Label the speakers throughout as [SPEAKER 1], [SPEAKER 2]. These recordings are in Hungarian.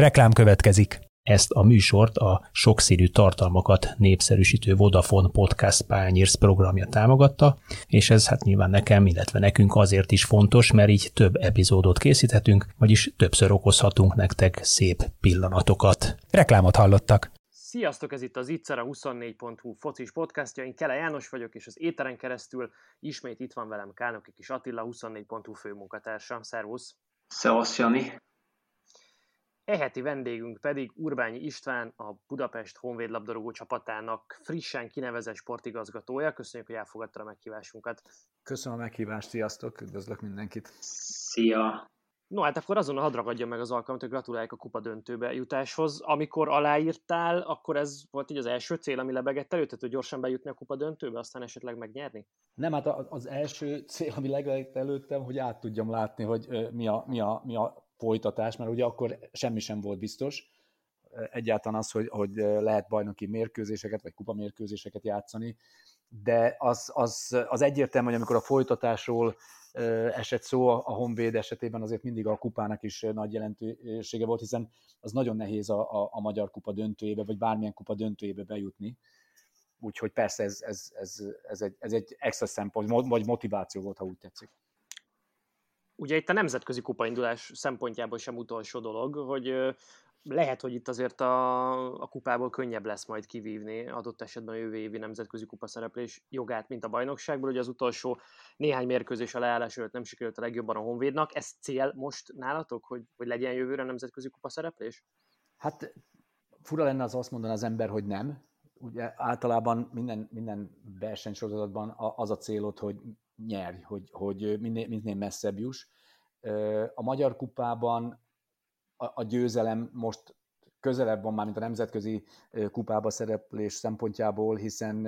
[SPEAKER 1] Reklám következik.
[SPEAKER 2] Ezt a műsort a sokszínű tartalmakat népszerűsítő Vodafone Podcast Pányérsz programja támogatta, és ez hát nyilván nekem, illetve nekünk azért is fontos, mert így több epizódot készíthetünk, vagyis többször okozhatunk nektek szép pillanatokat.
[SPEAKER 1] Reklámot hallottak.
[SPEAKER 3] Sziasztok, ez itt az Ittszer 24.hu focis podcastja, én Kele János vagyok, és az éteren keresztül ismét itt van velem Kálnoki kis Attila, 24.hu főmunkatársa. Szervusz!
[SPEAKER 4] Szevasz, Jani!
[SPEAKER 3] Eheti vendégünk pedig Urbányi István, a Budapest Honvéd labdarúgó csapatának frissen kinevezett sportigazgatója. Köszönjük, hogy elfogadta a meghívásunkat.
[SPEAKER 5] Köszönöm a meghívást, sziasztok, üdvözlök mindenkit.
[SPEAKER 4] Szia!
[SPEAKER 3] No hát akkor azon hadd ragadja meg az alkalmat, hogy gratuláljuk a kupa döntőbe jutáshoz. Amikor aláírtál, akkor ez volt így az első cél, ami lebegett előtt, hogy gyorsan bejutni a kupa döntőbe, aztán esetleg megnyerni?
[SPEAKER 5] Nem, hát az első cél, ami lebegett előttem, hogy át tudjam látni, hogy mi a, mi a, mi a folytatás, mert ugye akkor semmi sem volt biztos. Egyáltalán az, hogy, hogy lehet bajnoki mérkőzéseket, vagy kupamérkőzéseket játszani, de az, az, az egyértelmű, hogy amikor a folytatásról esett szó a Honvéd esetében azért mindig a kupának is nagy jelentősége volt, hiszen az nagyon nehéz a, a, a magyar kupa döntőjébe, vagy bármilyen kupa döntőjébe bejutni. Úgyhogy persze ez, ez, ez, ez, egy, ez egy extra szempont, vagy motiváció volt, ha úgy tetszik.
[SPEAKER 3] Ugye itt a nemzetközi kupaindulás szempontjából sem utolsó dolog, hogy lehet, hogy itt azért a, a kupából könnyebb lesz majd kivívni adott esetben a jövő évi nemzetközi kupa szereplés jogát, mint a bajnokságból. Ugye az utolsó néhány mérkőzés a leállás előtt nem sikerült a legjobban a Honvédnak. Ez cél most nálatok, hogy, hogy legyen jövőre nemzetközi kupa szereplés?
[SPEAKER 5] Hát fura lenne az azt mondani az ember, hogy nem. Ugye általában minden, minden versenysorozatban az a célod, hogy nyerj, hogy, hogy minél, minél messzebb juss. A Magyar Kupában a, a győzelem most közelebb van már, mint a nemzetközi kupába szereplés szempontjából, hiszen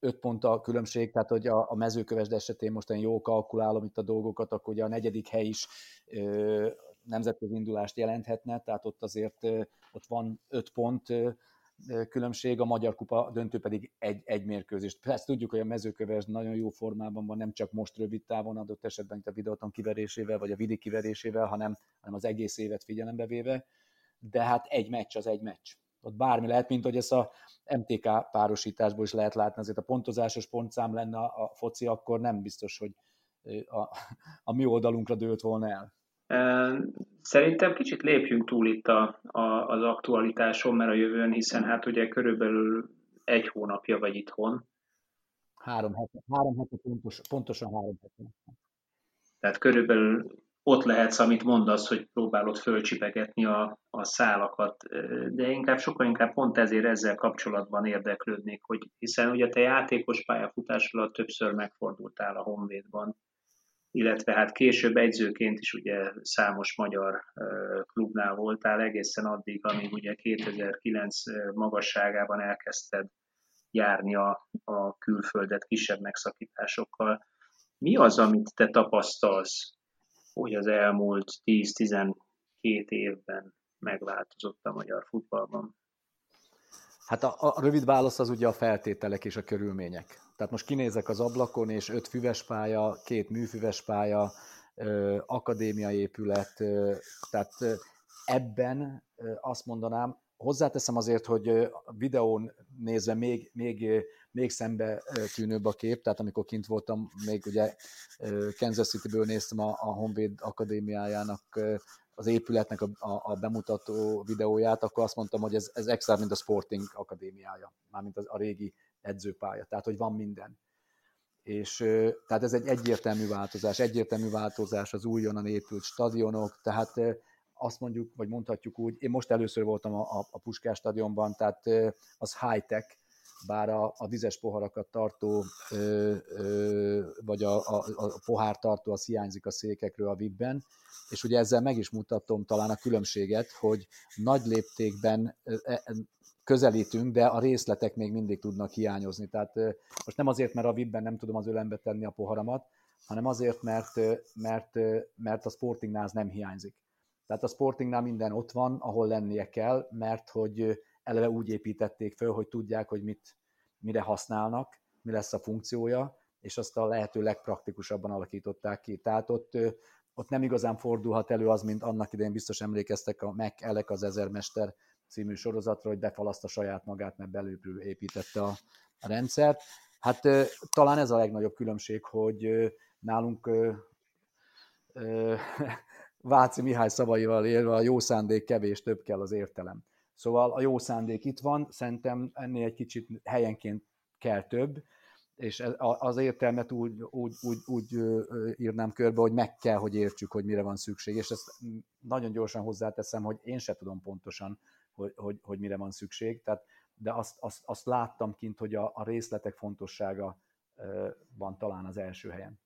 [SPEAKER 5] öt pont a különbség, tehát hogy a, a mezőkövesd esetén most én jól kalkulálom itt a dolgokat, akkor ugye a negyedik hely is ö, nemzetközi indulást jelenthetne, tehát ott azért ö, ott van öt pont, ö, különbség, a Magyar Kupa döntő pedig egy, egy mérkőzést. Persze tudjuk, hogy a mezőköves nagyon jó formában van, nem csak most rövid távon adott esetben itt a videóton kiverésével, vagy a vidi kiverésével, hanem, hanem az egész évet figyelembe véve, de hát egy meccs az egy meccs. Ott bármi lehet, mint hogy ezt a MTK párosításból is lehet látni, azért a pontozásos pontszám lenne a foci, akkor nem biztos, hogy a, a mi oldalunkra dőlt volna el.
[SPEAKER 4] Szerintem kicsit lépjünk túl itt a, a, az aktualitáson, mert a jövőn, hiszen hát ugye körülbelül egy hónapja vagy itthon.
[SPEAKER 5] Három hete, három hete pontos, pontosan három hete.
[SPEAKER 4] Tehát körülbelül ott lehetsz, amit mondasz, hogy próbálod fölcsipegetni a, a szálakat, de inkább sokkal inkább pont ezért ezzel kapcsolatban érdeklődnék, hogy hiszen ugye te játékos pályafutás alatt többször megfordultál a Honvédban, illetve hát később egyzőként is ugye számos magyar klubnál voltál egészen addig, amíg ugye 2009 magasságában elkezdted járni a, a külföldet kisebb megszakításokkal. Mi az, amit te tapasztalsz, hogy az elmúlt 10-12 évben megváltozott a magyar futballban?
[SPEAKER 5] Hát a, a rövid válasz az ugye a feltételek és a körülmények. Tehát most kinézek az ablakon, és öt füves pálya, két műfüves pálya, akadémiai épület, tehát ebben azt mondanám, hozzáteszem azért, hogy videón nézve még, még, még szembe tűnőbb a kép, tehát amikor kint voltam, még ugye Kansas City-ből néztem a, a Honvéd Akadémiájának az épületnek a, a, a bemutató videóját, akkor azt mondtam, hogy ez, ez extra, mint a Sporting Akadémiája, mármint az, a régi edzőpálya, tehát hogy van minden. És tehát ez egy egyértelmű változás, egyértelmű változás az újonnan épült stadionok, tehát azt mondjuk, vagy mondhatjuk úgy, én most először voltam a, a, a Puskás stadionban, tehát az high-tech, bár a, a vizes poharakat tartó, ö, ö, vagy a, a, a pohár tartó, az hiányzik a székekről a VIP-ben, és ugye ezzel meg is mutatom talán a különbséget, hogy nagy léptékben e, közelítünk, de a részletek még mindig tudnak hiányozni. Tehát most nem azért, mert a VIP-ben nem tudom az ölembe tenni a poharamat, hanem azért, mert, mert, mert a Sportingnál az nem hiányzik. Tehát a Sportingnál minden ott van, ahol lennie kell, mert hogy eleve úgy építették föl, hogy tudják, hogy mit, mire használnak, mi lesz a funkciója, és azt a lehető legpraktikusabban alakították ki. Tehát ott, ott nem igazán fordulhat elő az, mint annak idején biztos emlékeztek a Mac Elek az Ezermester című sorozatra, hogy befalaszta saját magát, mert belülről építette a, a rendszert. Hát talán ez a legnagyobb különbség, hogy nálunk Váci Mihály szavaival élve a jó szándék kevés, több kell az értelem. Szóval a jó szándék itt van, szerintem ennél egy kicsit helyenként kell több, és az értelmet úgy, úgy, úgy, úgy írnám körbe, hogy meg kell, hogy értsük, hogy mire van szükség, és ezt nagyon gyorsan hozzáteszem, hogy én se tudom pontosan, hogy, hogy, hogy mire van szükség, tehát, de azt, azt, azt láttam kint, hogy a, a részletek fontossága van talán az első helyen.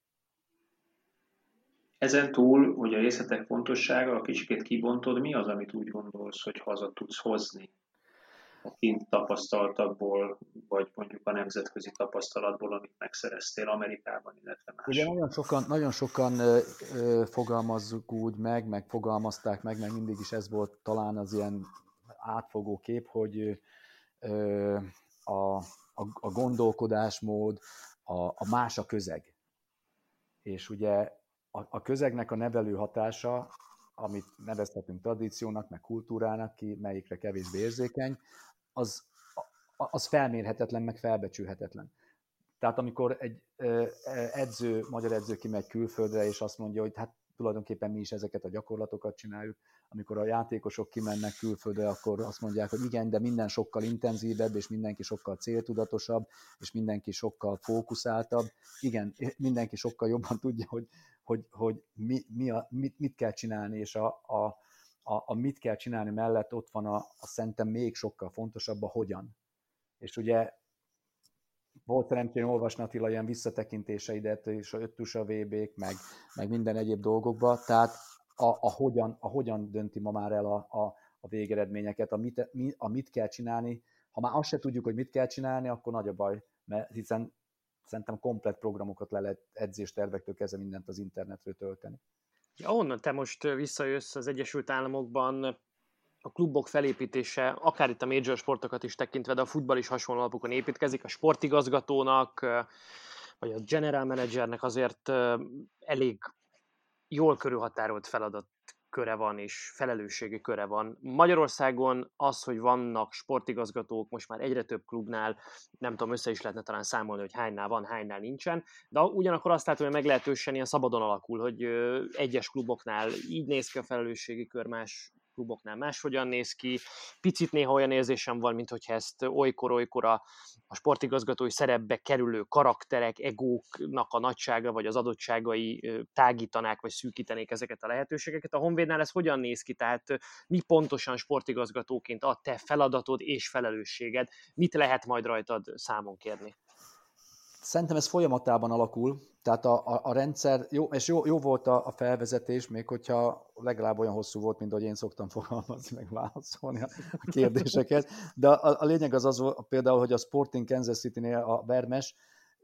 [SPEAKER 4] Ezen túl, hogy a részletek fontossága, a kicsikét kibontod, mi az, amit úgy gondolsz, hogy haza tudsz hozni a kint tapasztaltakból, vagy mondjuk a nemzetközi tapasztalatból, amit megszereztél Amerikában, illetve más.
[SPEAKER 5] Ugye nagyon sokan, nagyon sokan ö, ö, fogalmazzuk úgy meg, meg fogalmazták meg, meg mindig is ez volt talán az ilyen átfogó kép, hogy a, a, a gondolkodásmód, a, a más a közeg. És ugye a, a közegnek a nevelő hatása, amit nevezhetünk tradíciónak, meg kultúrának, ki melyikre kevésbé érzékeny, az, az felmérhetetlen, meg felbecsülhetetlen. Tehát amikor egy edző, magyar edző kimegy külföldre, és azt mondja, hogy hát tulajdonképpen mi is ezeket a gyakorlatokat csináljuk, amikor a játékosok kimennek külföldre, akkor azt mondják, hogy igen, de minden sokkal intenzívebb, és mindenki sokkal céltudatosabb, és mindenki sokkal fókuszáltabb. Igen, mindenki sokkal jobban tudja, hogy, hogy, hogy mi, mi a, mit, mit kell csinálni, és a, a, a, a mit kell csinálni mellett ott van a, a szerintem még sokkal fontosabb a hogyan. És ugye volt szerencsém olvasni Attila ilyen visszatekintéseidet, és a öttusa VB-k, meg, meg minden egyéb dolgokba, tehát a, a, hogyan, a hogyan dönti ma már el a, a, a végeredményeket, a mit, mi, a mit kell csinálni. Ha már azt se tudjuk, hogy mit kell csinálni, akkor nagy a baj, mert hiszen szerintem komplet programokat le lehet edzéstervektől kezdve mindent az internetről tölteni.
[SPEAKER 3] Ja, onnan te most visszajössz az Egyesült Államokban, a klubok felépítése, akár itt a major sportokat is tekintve, de a futball is hasonló alapokon építkezik, a sportigazgatónak, vagy a general managernek azért elég jól körülhatárolt feladat köre van, és felelősségi köre van. Magyarországon az, hogy vannak sportigazgatók most már egyre több klubnál, nem tudom, össze is lehetne talán számolni, hogy hánynál van, hánynál nincsen, de ugyanakkor azt látom, hogy meglehetősen ilyen szabadon alakul, hogy egyes kluboknál így néz ki a felelősségi kör, más kluboknál máshogyan néz ki. Picit néha olyan érzésem van, mint hogyha ezt olykor-olykor a, a sportigazgatói szerepbe kerülő karakterek, egóknak a nagysága vagy az adottságai tágítanák vagy szűkítenék ezeket a lehetőségeket. A Honvédnál ez hogyan néz ki? Tehát mi pontosan sportigazgatóként a te feladatod és felelősséged? Mit lehet majd rajtad számon kérni?
[SPEAKER 5] Szerintem ez folyamatában alakul, tehát a, a, a rendszer, jó, és jó, jó volt a, a felvezetés, még hogyha legalább olyan hosszú volt, mint ahogy én szoktam fogalmazni, meg válaszolni a, a kérdéseket, de a, a lényeg az az például, hogy a Sporting Kansas City-nél a Vermes,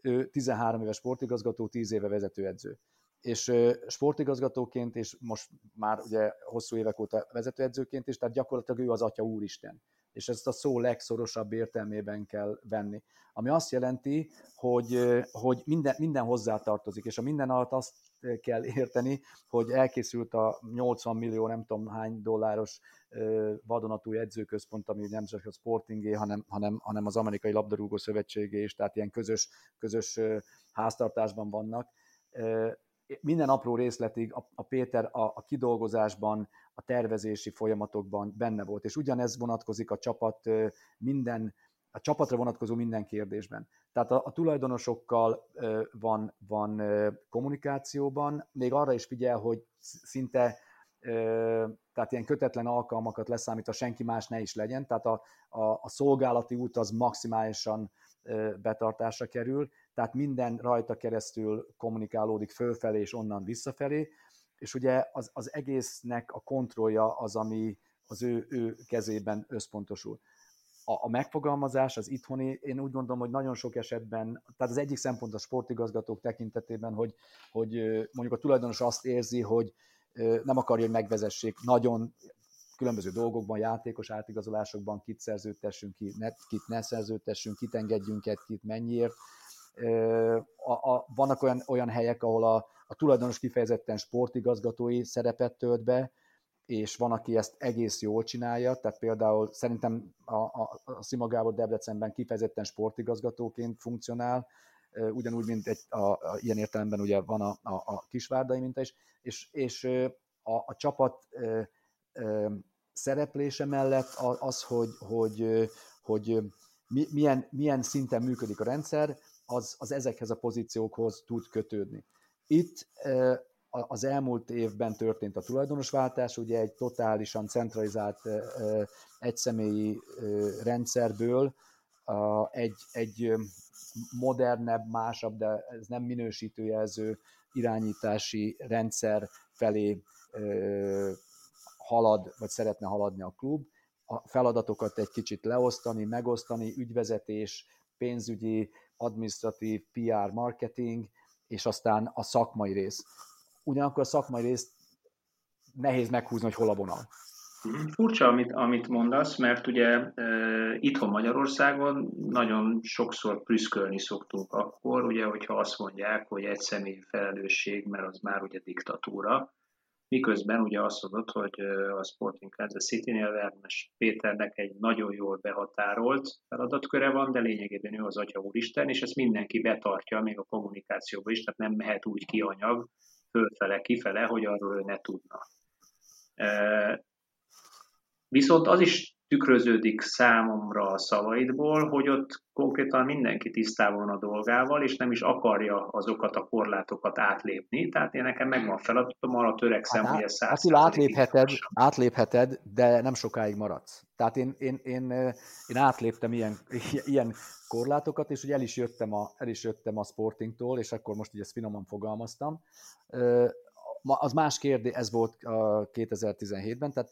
[SPEAKER 5] ő 13 éves sportigazgató, 10 éve vezetőedző. És sportigazgatóként, és most már ugye hosszú évek óta vezetőedzőként is, tehát gyakorlatilag ő az Atya Úristen és ezt a szó legszorosabb értelmében kell venni. Ami azt jelenti, hogy, hogy minden, minden hozzátartozik, és a minden alatt azt kell érteni, hogy elkészült a 80 millió, nem tudom hány dolláros vadonatúj edzőközpont, ami nem csak a Sportingé, hanem, hanem, hanem az Amerikai Labdarúgó Szövetségé is, tehát ilyen közös, közös háztartásban vannak. Minden apró részletig a, a Péter a, a kidolgozásban, a tervezési folyamatokban benne volt, és ugyanez vonatkozik a csapat minden, a csapatra vonatkozó minden kérdésben. Tehát a, a tulajdonosokkal van, van kommunikációban, még arra is figyel, hogy szinte tehát ilyen kötetlen alkalmakat leszámítva senki más ne is legyen, tehát a, a, a szolgálati út az maximálisan betartásra kerül, tehát minden rajta keresztül kommunikálódik fölfelé és onnan visszafelé, és ugye az, az egésznek a kontrollja az, ami az ő, ő kezében összpontosul. A, a megfogalmazás, az itthoni, én úgy gondolom, hogy nagyon sok esetben, tehát az egyik szempont a sportigazgatók tekintetében, hogy, hogy mondjuk a tulajdonos azt érzi, hogy nem akarja, hogy megvezessék nagyon különböző dolgokban, játékos átigazolásokban kit szerződtessünk ki, ne, kit ne szerződtessünk, kit engedjünk egy, kit mennyiért, a, a, vannak olyan, olyan helyek, ahol a, a tulajdonos kifejezetten sportigazgatói szerepet tölt be, és van, aki ezt egész jól csinálja, tehát például szerintem a, a, a Szima Gábor Debrecenben kifejezetten sportigazgatóként funkcionál, ugyanúgy, mint egy, a, a, ilyen értelemben ugye van a, a, a kisvárdai minta is, és, és a, a csapat ö, ö, szereplése mellett az, hogy, hogy, hogy milyen, milyen szinten működik a rendszer, az, az ezekhez a pozíciókhoz tud kötődni. Itt az elmúlt évben történt a tulajdonosváltás, ugye egy totálisan centralizált egyszemélyi rendszerből egy, egy modernebb, másabb, de ez nem minősítőjelző irányítási rendszer felé halad, vagy szeretne haladni a klub. A feladatokat egy kicsit leosztani, megosztani, ügyvezetés, pénzügyi, administratív, PR, marketing, és aztán a szakmai rész. Ugyanakkor a szakmai részt nehéz meghúzni, hogy hol a vonal.
[SPEAKER 4] Furcsa, amit, amit mondasz, mert ugye e, itthon Magyarországon nagyon sokszor prüszkölni szoktunk akkor, ugye, hogyha azt mondják, hogy egy személy felelősség, mert az már ugye diktatúra, miközben ugye azt mondod, hogy a Sporting Kansas City-nél Vermes Péternek egy nagyon jól behatárolt feladatköre van, de lényegében ő az Atya Úristen, és ezt mindenki betartja, még a kommunikációban is, tehát nem mehet úgy ki anyag, fölfele, kifele, hogy arról ő ne tudna. Viszont az is tükröződik számomra a szavaidból, hogy ott konkrétan mindenki tisztában a dolgával, és nem is akarja azokat a korlátokat átlépni. Tehát én nekem megvan feladatom, arra törekszem, hát, hogy ez
[SPEAKER 5] száz Attila, átlépheted, átlépheted, de nem sokáig maradsz. Tehát én, én, én, én átléptem ilyen, ilyen korlátokat, és ugye el is jöttem a, el is jöttem a Sportingtól, és akkor most ugye ezt finoman fogalmaztam. Az más kérdés, ez volt 2017-ben, tehát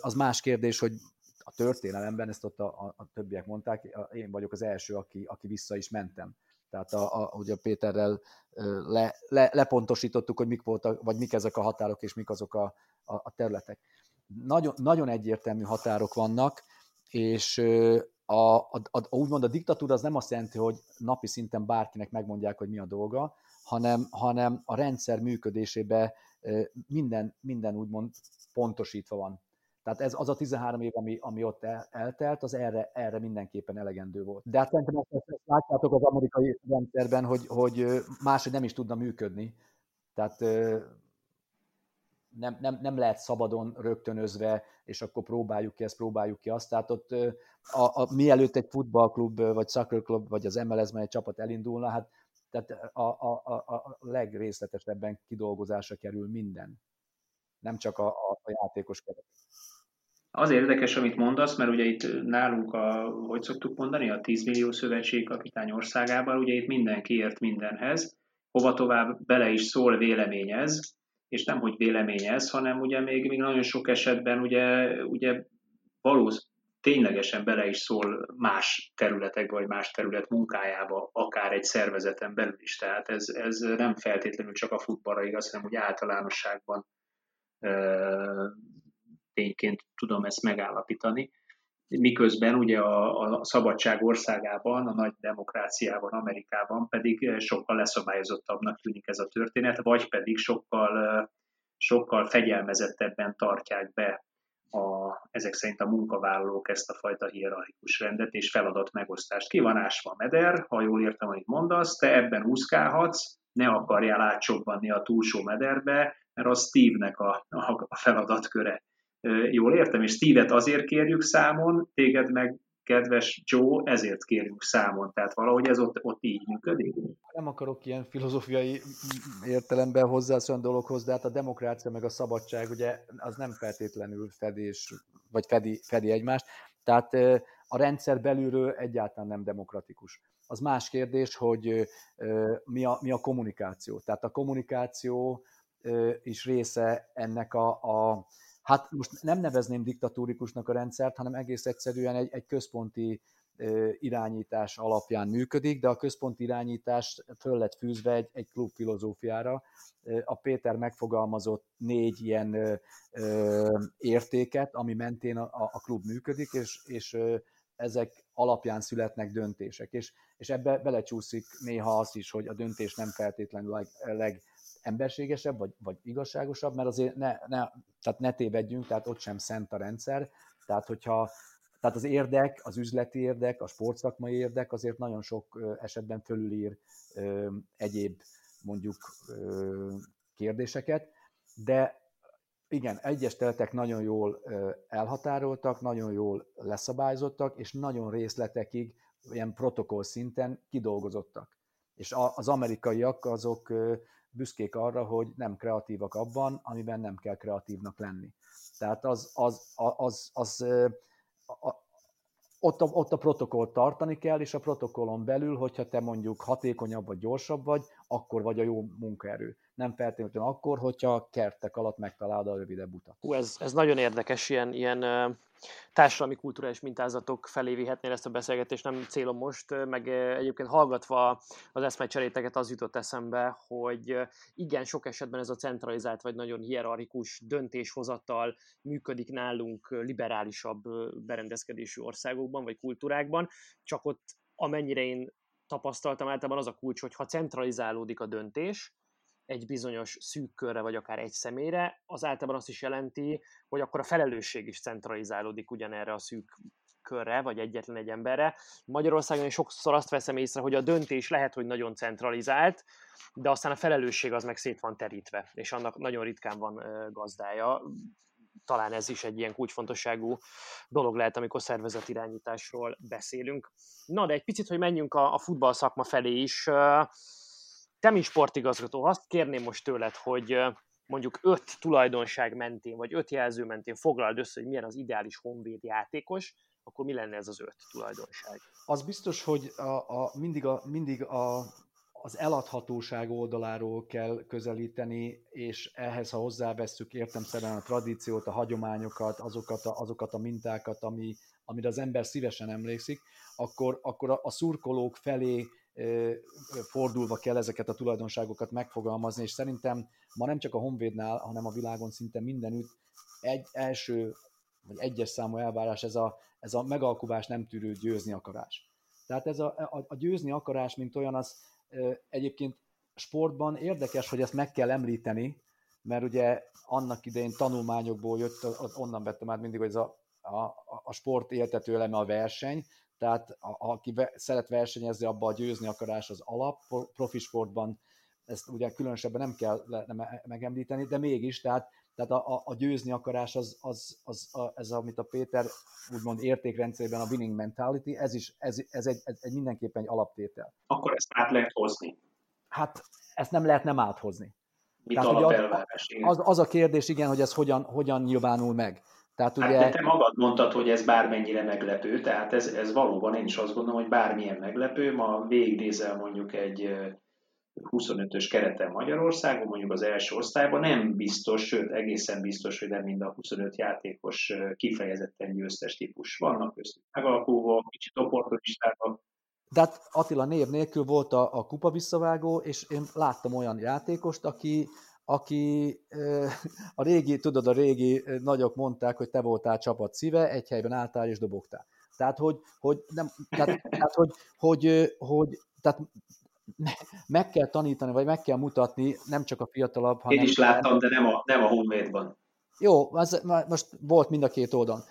[SPEAKER 5] az más kérdés, hogy a történelemben, ezt ott a, a, a többiek mondták, én vagyok az első, aki, aki vissza is mentem. Tehát a, a, ugye Péterrel le, le, lepontosítottuk, hogy mik voltak, vagy mik ezek a határok, és mik azok a, a, a területek. Nagyon, nagyon egyértelmű határok vannak, és a, a, a, úgymond a diktatúra az nem azt jelenti, hogy napi szinten bárkinek megmondják, hogy mi a dolga, hanem, hanem a rendszer működésébe minden, minden úgymond pontosítva van. Tehát ez az a 13 év, ami, ami ott el, eltelt, az erre, erre mindenképpen elegendő volt. De hát szerintem ezt, ezt látjátok az amerikai rendszerben, hogy, hogy máshogy nem is tudna működni. Tehát nem, nem, nem lehet szabadon rögtönözve, és akkor próbáljuk ki ezt, próbáljuk ki azt. Tehát ott a, a, mielőtt egy futballklub, vagy soccer club, vagy az MLS-ben egy csapat elindulna, hát tehát a, a, a, a legrészletesebben kidolgozásra kerül minden. Nem csak a, a, a játékos keret.
[SPEAKER 4] Az érdekes, amit mondasz, mert ugye itt nálunk, a, hogy szoktuk mondani, a 10 millió szövetség kapitány országában, ugye itt mindenki ért mindenhez, hova tovább bele is szól, véleményez, és nem, hogy véleményez, hanem ugye még, még nagyon sok esetben ugye, ugye valósz, ténylegesen bele is szól más területekbe, vagy más terület munkájába, akár egy szervezeten belül is. Tehát ez, ez nem feltétlenül csak a futballra igaz, hanem úgy általánosságban tényként tudom ezt megállapítani. Miközben ugye a, a szabadság országában, a nagy demokráciában, Amerikában pedig sokkal leszabályozottabbnak tűnik ez a történet, vagy pedig sokkal, sokkal fegyelmezettebben tartják be a, ezek szerint a munkavállalók ezt a fajta hierarchikus rendet és feladat megosztást. Ki van ásva meder, ha jól értem, amit mondasz, te ebben úszkálhatsz, ne akarjál átsobbanni a túlsó mederbe, mert az Steve-nek a, a feladatköre jól értem, és Steve-et azért kérjük számon, téged meg kedves Joe, ezért kérjük számon. Tehát valahogy ez ott, ott így működik.
[SPEAKER 5] Nem akarok ilyen filozófiai értelemben hozzászólni dologhoz, de hát a demokrácia meg a szabadság ugye az nem feltétlenül fedés, vagy fedi, fedi egymást. Tehát a rendszer belülről egyáltalán nem demokratikus. Az más kérdés, hogy mi a, mi a kommunikáció. Tehát a kommunikáció is része ennek a, a hát most nem nevezném diktatúrikusnak a rendszert, hanem egész egyszerűen egy, egy központi irányítás alapján működik, de a központi irányítás föl lett fűzve egy, egy klub filozófiára. A Péter megfogalmazott négy ilyen értéket, ami mentén a, a klub működik, és, és ezek alapján születnek döntések, és, és ebbe belecsúszik néha az is, hogy a döntés nem feltétlenül a leg, legemberségesebb, vagy, vagy igazságosabb, mert azért ne, ne, tehát ne tévedjünk, tehát ott sem szent a rendszer, tehát hogyha tehát az érdek, az üzleti érdek, a sportszakmai érdek azért nagyon sok esetben fölülír ö, egyéb mondjuk ö, kérdéseket, de igen, egyes teletek nagyon jól elhatároltak, nagyon jól leszabályozottak, és nagyon részletekig, ilyen protokoll szinten kidolgozottak. És az amerikaiak azok büszkék arra, hogy nem kreatívak abban, amiben nem kell kreatívnak lenni. Tehát az, az, az, az, az a, ott, a, ott a protokollt tartani kell, és a protokollon belül, hogyha te mondjuk hatékonyabb vagy gyorsabb vagy, akkor vagy a jó munkaerő nem feltétlenül akkor, hogyha kertek alatt megtalálod a rövidebb utat.
[SPEAKER 3] Hú, ez, ez nagyon érdekes, ilyen, ilyen társadalmi kulturális mintázatok felé vihetnél ezt a beszélgetést, nem célom most, meg egyébként hallgatva az eszmecseréteket az jutott eszembe, hogy igen, sok esetben ez a centralizált vagy nagyon hierarchikus döntéshozattal működik nálunk liberálisabb berendezkedésű országokban vagy kultúrákban, csak ott amennyire én tapasztaltam általában az a kulcs, hogy ha centralizálódik a döntés, egy bizonyos szűk körre, vagy akár egy személyre, az általában azt is jelenti, hogy akkor a felelősség is centralizálódik ugyanerre a szűk körre, vagy egyetlen egy emberre. Magyarországon én sokszor azt veszem észre, hogy a döntés lehet, hogy nagyon centralizált, de aztán a felelősség az meg szét van terítve, és annak nagyon ritkán van gazdája. Talán ez is egy ilyen kulcsfontosságú dolog lehet, amikor szervezetirányításról beszélünk. Na, de egy picit, hogy menjünk a, a futball szakma felé is te, mint sportigazgató, azt kérném most tőled, hogy mondjuk öt tulajdonság mentén, vagy öt jelző mentén foglald össze, hogy milyen az ideális honvéd játékos, akkor mi lenne ez az öt tulajdonság?
[SPEAKER 5] Az biztos, hogy a, a, mindig, a, mindig a, az eladhatóság oldaláról kell közelíteni, és ehhez, ha hozzávesszük értemszerűen a tradíciót, a hagyományokat, azokat a, azokat a mintákat, ami, amire az ember szívesen emlékszik, akkor, akkor a, a szurkolók felé fordulva kell ezeket a tulajdonságokat megfogalmazni, és szerintem ma nem csak a Honvédnál, hanem a világon szinte mindenütt egy első vagy egyes számú elvárás ez a, ez a megalkuvás nem tűrő győzni akarás. Tehát ez a, a, a győzni akarás, mint olyan, az egyébként sportban érdekes, hogy ezt meg kell említeni, mert ugye annak idején tanulmányokból jött, onnan vettem át mindig, hogy ez a, a, a sport éltető eleme a verseny, tehát a, aki ve, szeret versenyezni, abban a győzni akarás az alap, profi sportban ezt ugye különösebben nem kell nem megemlíteni, de mégis, tehát, tehát a, a, a győzni akarás az, az, az a, ez, amit a Péter úgymond értékrendszerében a winning mentality, ez is ez, ez, egy, ez egy mindenképpen egy alaptétel.
[SPEAKER 4] Akkor ezt át lehet hozni?
[SPEAKER 5] Hát ezt nem lehet nem áthozni.
[SPEAKER 4] Mit Tehát,
[SPEAKER 5] az, az, az a kérdés, igen, hogy ez hogyan, hogyan nyilvánul meg.
[SPEAKER 4] Tehát hát ugye... de te magad mondtad, hogy ez bármennyire meglepő, tehát ez, ez valóban én is azt gondolom, hogy bármilyen meglepő, ma végignézel mondjuk egy 25-ös kereten Magyarországon, mondjuk az első osztályban, nem biztos, sőt egészen biztos, hogy nem mind a 25 játékos kifejezetten győztes típus. Vannak köztük megalkulva, kicsit opportunistábbak.
[SPEAKER 5] De hát Attila név nélkül volt a, a kupa visszavágó, és én láttam olyan játékost, aki, aki a régi, tudod, a régi nagyok mondták, hogy te voltál csapat szíve, egy helyben álltál és dobogtál. Tehát, hogy, hogy, nem, tehát, tehát, hogy, hogy, hogy tehát meg kell tanítani, vagy meg kell mutatni, nem csak a fiatalabb,
[SPEAKER 4] hanem... Én is láttam, de nem a, nem a Honvédban.
[SPEAKER 5] Jó, az, most volt mind a két oldalon.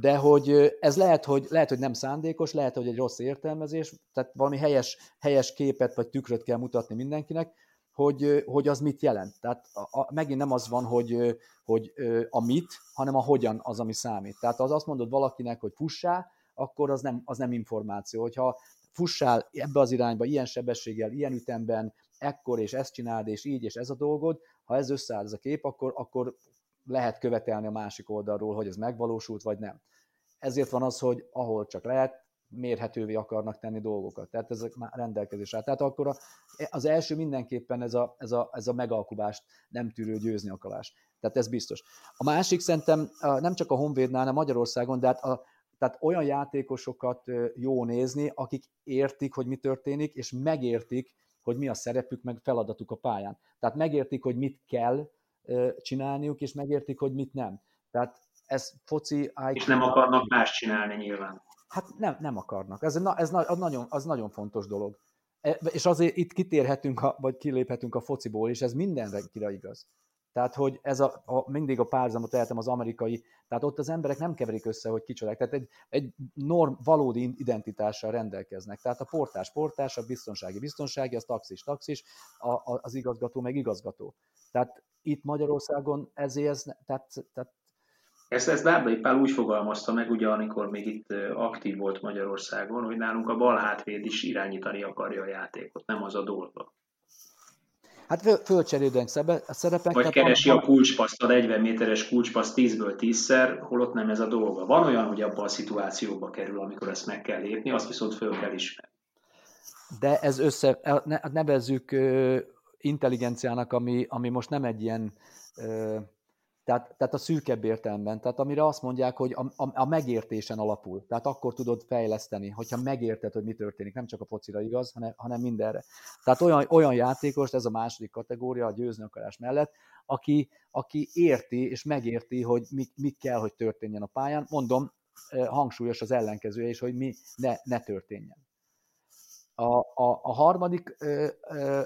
[SPEAKER 5] De hogy ez lehet hogy, lehet, hogy nem szándékos, lehet, hogy egy rossz értelmezés, tehát valami helyes, helyes képet vagy tükröt kell mutatni mindenkinek, hogy, hogy az mit jelent. Tehát a, a, megint nem az van, hogy, hogy a mit, hanem a hogyan az, ami számít. Tehát az azt mondod valakinek, hogy fussá, akkor az nem, az nem információ. Hogyha fussál ebbe az irányba, ilyen sebességgel, ilyen ütemben, ekkor, és ezt csináld, és így, és ez a dolgod, ha ez összeáll ez a kép, akkor, akkor lehet követelni a másik oldalról, hogy ez megvalósult, vagy nem. Ezért van az, hogy ahol csak lehet, mérhetővé akarnak tenni dolgokat. Tehát ezek már rendelkezés áll. Tehát akkor az első mindenképpen ez a, ez, a, ez a megalkuvást nem tűrő győzni akarás. Tehát ez biztos. A másik szerintem nem csak a Honvédnál, hanem Magyarországon, de hát, a, tehát olyan játékosokat jó nézni, akik értik, hogy mi történik, és megértik, hogy mi a szerepük, meg feladatuk a pályán. Tehát megértik, hogy mit kell csinálniuk, és megértik, hogy mit nem. Tehát ez foci...
[SPEAKER 4] IQ... És nem akarnak más csinálni nyilván.
[SPEAKER 5] Hát nem, nem akarnak. Ez, ez, az, nagyon, az nagyon fontos dolog. E, és azért itt kitérhetünk, a, vagy kiléphetünk a fociból, és ez mindenre igaz. Tehát, hogy ez a, a, mindig a párzamot tehetem az amerikai, tehát ott az emberek nem keverik össze, hogy kicsodák. Tehát egy, egy norm, valódi identitással rendelkeznek. Tehát a portás portás, a biztonsági biztonsági, az taxis taxis, a, a, az igazgató meg igazgató. Tehát itt Magyarországon ezért, ez, tehát, tehát
[SPEAKER 4] ezt, ezt Dárdai Pál úgy fogalmazta meg, ugye amikor még itt aktív volt Magyarországon, hogy nálunk a bal hátvéd is irányítani akarja a játékot, nem az a dolga.
[SPEAKER 5] Hát föl, fölcserélődünk a szerepek.
[SPEAKER 4] Vagy keresi a kulcspaszt, a 40 méteres kulcspaszt 10-ből 10-szer, holott nem ez a dolga. Van olyan, hogy abban a szituációba kerül, amikor ezt meg kell lépni, azt viszont föl kell ismerni.
[SPEAKER 5] De ez össze, nevezzük intelligenciának, ami, ami most nem egy ilyen tehát, tehát a szűkebb értelemben, tehát amire azt mondják, hogy a, a, a megértésen alapul. Tehát akkor tudod fejleszteni, hogyha megérted, hogy mi történik, nem csak a focira igaz, hanem, hanem mindenre. Tehát olyan, olyan játékos, ez a második kategória a győzni akarás mellett, aki, aki érti és megérti, hogy mi, mi kell, hogy történjen a pályán. Mondom, eh, hangsúlyos az ellenkezője is, hogy mi ne, ne történjen. A, a, a harmadik ö, ö,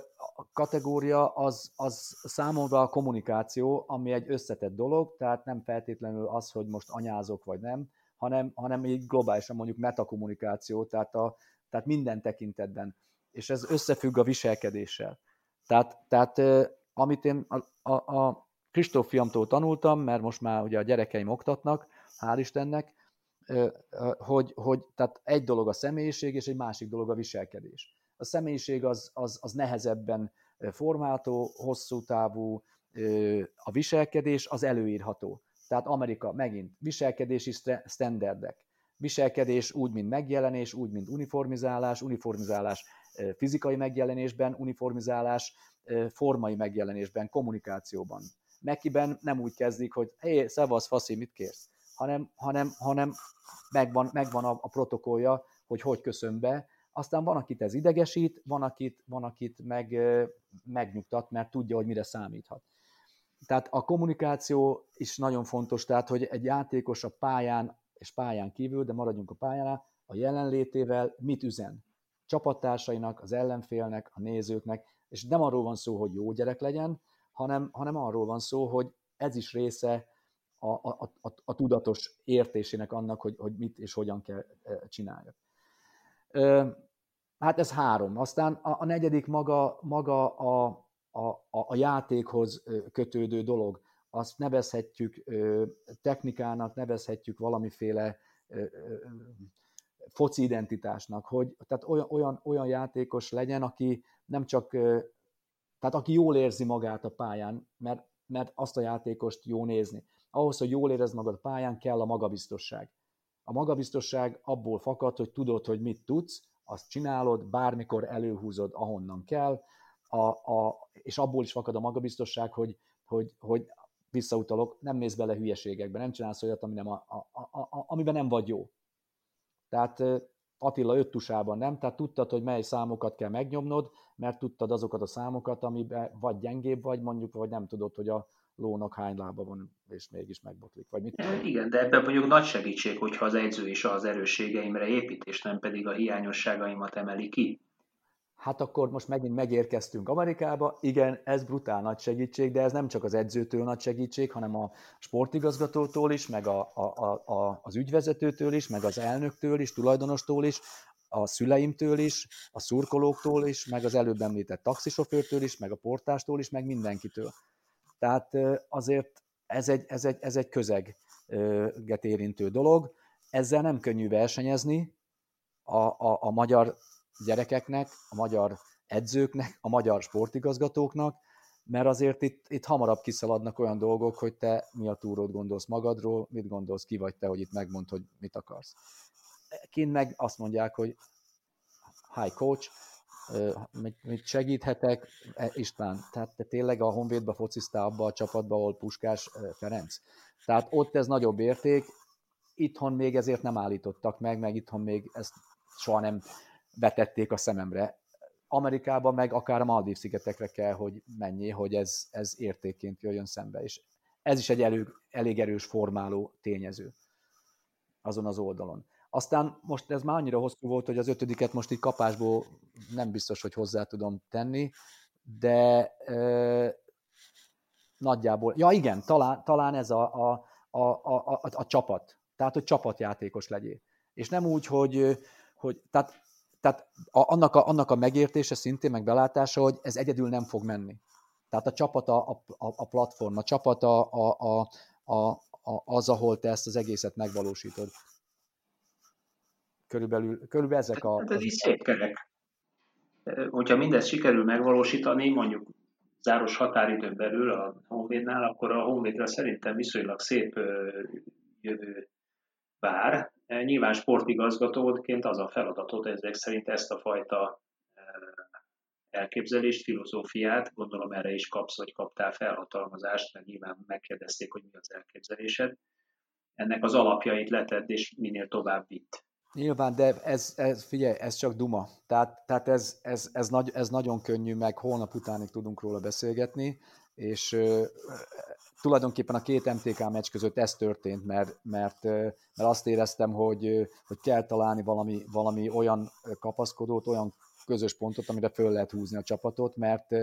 [SPEAKER 5] kategória az, az számomra a kommunikáció, ami egy összetett dolog, tehát nem feltétlenül az, hogy most anyázok vagy nem, hanem, hanem így globálisan mondjuk metakommunikáció, tehát, a, tehát minden tekintetben. És ez összefügg a viselkedéssel. Tehát, tehát amit én a, a, a Kristóf fiamtól tanultam, mert most már ugye a gyerekeim oktatnak, hál' Istennek, hogy, hogy tehát egy dolog a személyiség, és egy másik dolog a viselkedés. A személyiség az, az, az nehezebben formáltó, hosszú távú, a viselkedés az előírható. Tehát Amerika megint viselkedési standardek. Viselkedés úgy, mint megjelenés, úgy, mint uniformizálás, uniformizálás fizikai megjelenésben, uniformizálás formai megjelenésben, kommunikációban. Mekiben nem úgy kezdik, hogy hé, szevasz, faszi, mit kérsz? Hanem, hanem, hanem megvan, megvan a, a protokollja, hogy hogy köszön be. Aztán van, akit ez idegesít, van, akit, van, akit meg, megnyugtat, mert tudja, hogy mire számíthat. Tehát a kommunikáció is nagyon fontos, tehát hogy egy játékos a pályán és pályán kívül, de maradjunk a pályánál, a jelenlétével mit üzen? Csapattársainak, az ellenfélnek, a nézőknek, és nem arról van szó, hogy jó gyerek legyen, hanem, hanem arról van szó, hogy ez is része a, a, a, a tudatos értésének annak, hogy, hogy mit és hogyan kell csináljak. Hát ez három. Aztán a, a negyedik maga, maga a, a, a játékhoz kötődő dolog. Azt nevezhetjük technikának, nevezhetjük valamiféle foci identitásnak, hogy tehát olyan, olyan, olyan játékos legyen, aki nem csak, tehát aki jól érzi magát a pályán, mert, mert azt a játékost jó nézni ahhoz, hogy jól érezd magad pályán, kell a magabiztosság. A magabiztosság abból fakad, hogy tudod, hogy mit tudsz, azt csinálod, bármikor előhúzod, ahonnan kell, a, a, és abból is fakad a magabiztosság, hogy, hogy, hogy visszautalok, nem mész bele hülyeségekbe, nem csinálsz olyat, ami nem a, a, a, a, amiben nem vagy jó. Tehát Attila öttusában nem, tehát tudtad, hogy mely számokat kell megnyomnod, mert tudtad azokat a számokat, amiben vagy gyengébb vagy mondjuk, vagy nem tudod, hogy a, lónak hány lába van, és mégis megbotlik, vagy mit?
[SPEAKER 4] Igen, de ebben mondjuk nagy segítség, hogyha az edző is az erősségeimre épít, és nem pedig a hiányosságaimat emeli ki.
[SPEAKER 5] Hát akkor most megint megérkeztünk Amerikába. Igen, ez brutál nagy segítség, de ez nem csak az edzőtől nagy segítség, hanem a sportigazgatótól is, meg a, a, a, az ügyvezetőtől is, meg az elnöktől is, tulajdonostól is, a szüleimtől is, a szurkolóktól is, meg az előbb említett taxisofőrtől is, meg a portástól is, meg mindenkitől. Tehát azért ez egy, ez egy, ez egy közeget érintő dolog. Ezzel nem könnyű versenyezni a, a, a magyar gyerekeknek, a magyar edzőknek, a magyar sportigazgatóknak, mert azért itt, itt hamarabb kiszaladnak olyan dolgok, hogy te mi a túrót gondolsz magadról, mit gondolsz, ki vagy te, hogy itt megmond, hogy mit akarsz. Kint meg azt mondják, hogy hi coach, mit segíthetek, e, István, tehát te tényleg a Honvédba focisztál abba a csapatba, ahol Puskás Ferenc. Tehát ott ez nagyobb érték, itthon még ezért nem állítottak meg, meg itthon még ezt soha nem vetették a szememre. Amerikában meg akár a Maldív szigetekre kell, hogy mennyi, hogy ez, ez értékként jöjjön szembe, és ez is egy elő, elég erős formáló tényező. azon az oldalon. Aztán most ez már annyira hosszú volt, hogy az ötödiket most így kapásból nem biztos, hogy hozzá tudom tenni, de ö, nagyjából, ja igen, talán, talán ez a, a, a, a, a, a csapat. Tehát, hogy csapatjátékos legyél. És nem úgy, hogy, hogy tehát, tehát a, annak, a, annak a megértése szintén, meg belátása, hogy ez egyedül nem fog menni. Tehát a csapat a, a, a platform, a csapat a, a, a, a, az, ahol te ezt az egészet megvalósítod. Körülbelül, körülbelül ezek a...
[SPEAKER 4] Hát ez szép kerek. Hogyha mindezt sikerül megvalósítani, mondjuk záros határidőn belül a Honvédnál, akkor a Honvédre szerintem viszonylag szép jövő vár. Nyilván sportigazgatóként az a feladatod ezek szerint ezt a fajta elképzelést, filozófiát, gondolom erre is kapsz, vagy kaptál felhatalmazást, mert nyilván megkérdezték, hogy mi az elképzelésed. Ennek az alapjait letedd, és minél tovább vitt.
[SPEAKER 5] Nyilván, de ez, ez figyelj, ez csak duma. Tehát, tehát ez, ez, ez, nagy, ez nagyon könnyű, meg holnap utánig tudunk róla beszélgetni, és uh, tulajdonképpen a két MTK meccs között ez történt, mert, mert, mert azt éreztem, hogy, hogy kell találni valami, valami olyan kapaszkodót, olyan közös pontot, amire föl lehet húzni a csapatot, mert,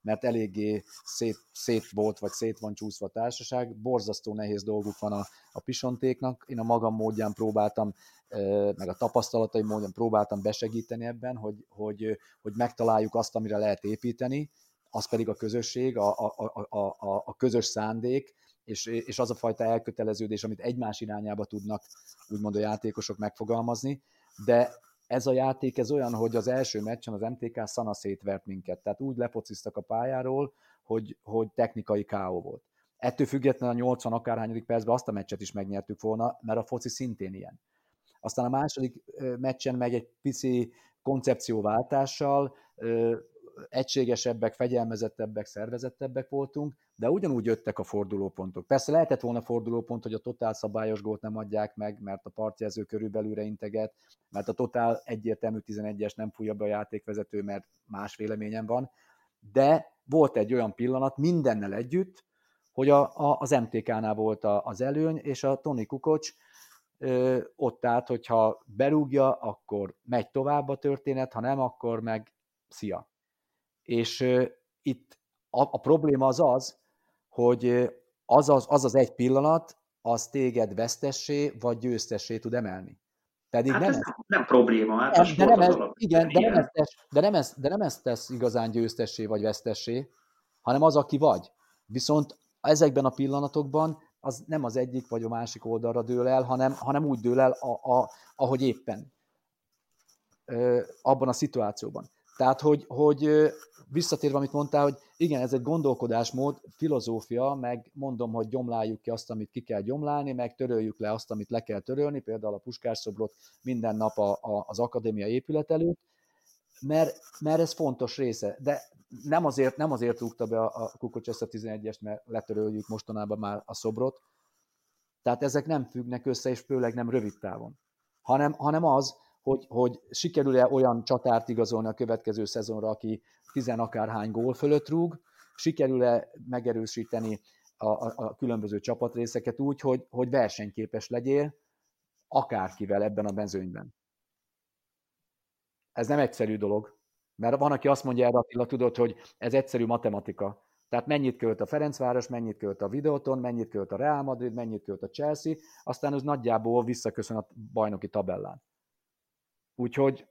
[SPEAKER 5] mert eléggé szét, szét volt, vagy szét van csúszva a társaság. Borzasztó nehéz dolguk van a, a pisontéknak. Én a magam módján próbáltam, meg a tapasztalatai módján próbáltam besegíteni ebben, hogy, hogy, hogy megtaláljuk azt, amire lehet építeni, az pedig a közösség, a, a, a, a, a közös szándék, és, és az a fajta elköteleződés, amit egymás irányába tudnak úgymond a játékosok megfogalmazni, de ez a játék ez olyan, hogy az első meccsen az MTK szana szétvert minket, tehát úgy lepociztak a pályáról, hogy, hogy technikai káó volt. Ettől függetlenül a 80 akárhányadik percben azt a meccset is megnyertük volna, mert a foci szintén ilyen. Aztán a második meccsen meg egy pici koncepcióváltással egységesebbek, fegyelmezettebbek, szervezettebbek voltunk, de ugyanúgy jöttek a fordulópontok. Persze lehetett volna fordulópont, hogy a totál szabályos gólt nem adják meg, mert a partjelző körülbelülre integet, mert a totál egyértelmű 11-es nem fújja be a játékvezető, mert más véleményem van, de volt egy olyan pillanat mindennel együtt, hogy a, a, az MTK-nál volt a, az előny, és a Tony Kukocs ö, ott állt, hogyha berúgja, akkor megy tovább a történet, ha nem, akkor meg szia. És ö, itt a, a probléma az az, hogy az az, az az egy pillanat, az téged vesztessé vagy győztessé tud emelni.
[SPEAKER 4] Pedig hát nem, ez, nem probléma, hát
[SPEAKER 5] nem, de nem ez, igen, de nem, ezt tesz, de, nem ez, de nem ezt tesz igazán győztessé vagy vesztessé, hanem az, aki vagy. Viszont ezekben a pillanatokban az nem az egyik vagy a másik oldalra dől el, hanem, hanem úgy dől el, a, a, ahogy éppen abban a szituációban. Tehát, hogy, hogy visszatérve, amit mondtál, hogy igen, ez egy gondolkodásmód, filozófia, meg mondom, hogy gyomláljuk ki azt, amit ki kell gyomlálni, meg töröljük le azt, amit le kell törölni, például a puskásszobrot minden nap a, a, az akadémia épület előtt, mert, mert ez fontos része. De nem azért, nem azért rúgta be a, a Kukocs ezt a 11-est, mert letöröljük mostanában már a szobrot. Tehát ezek nem függnek össze, és főleg nem rövid távon. Hanem, hanem az, hogy, hogy sikerül-e olyan csatárt igazolni a következő szezonra, aki tizen akárhány gól fölött rúg, sikerül-e megerősíteni a, a, a különböző csapatrészeket úgy, hogy, hogy versenyképes legyél akárkivel ebben a mezőnyben. Ez nem egyszerű dolog, mert van, aki azt mondja erre, Attila, tudod, hogy ez egyszerű matematika. Tehát mennyit költ a Ferencváros, mennyit költ a Videoton, mennyit költ a Real Madrid, mennyit költ a Chelsea, aztán ez nagyjából visszaköszön a bajnoki tabellán. Úgyhogy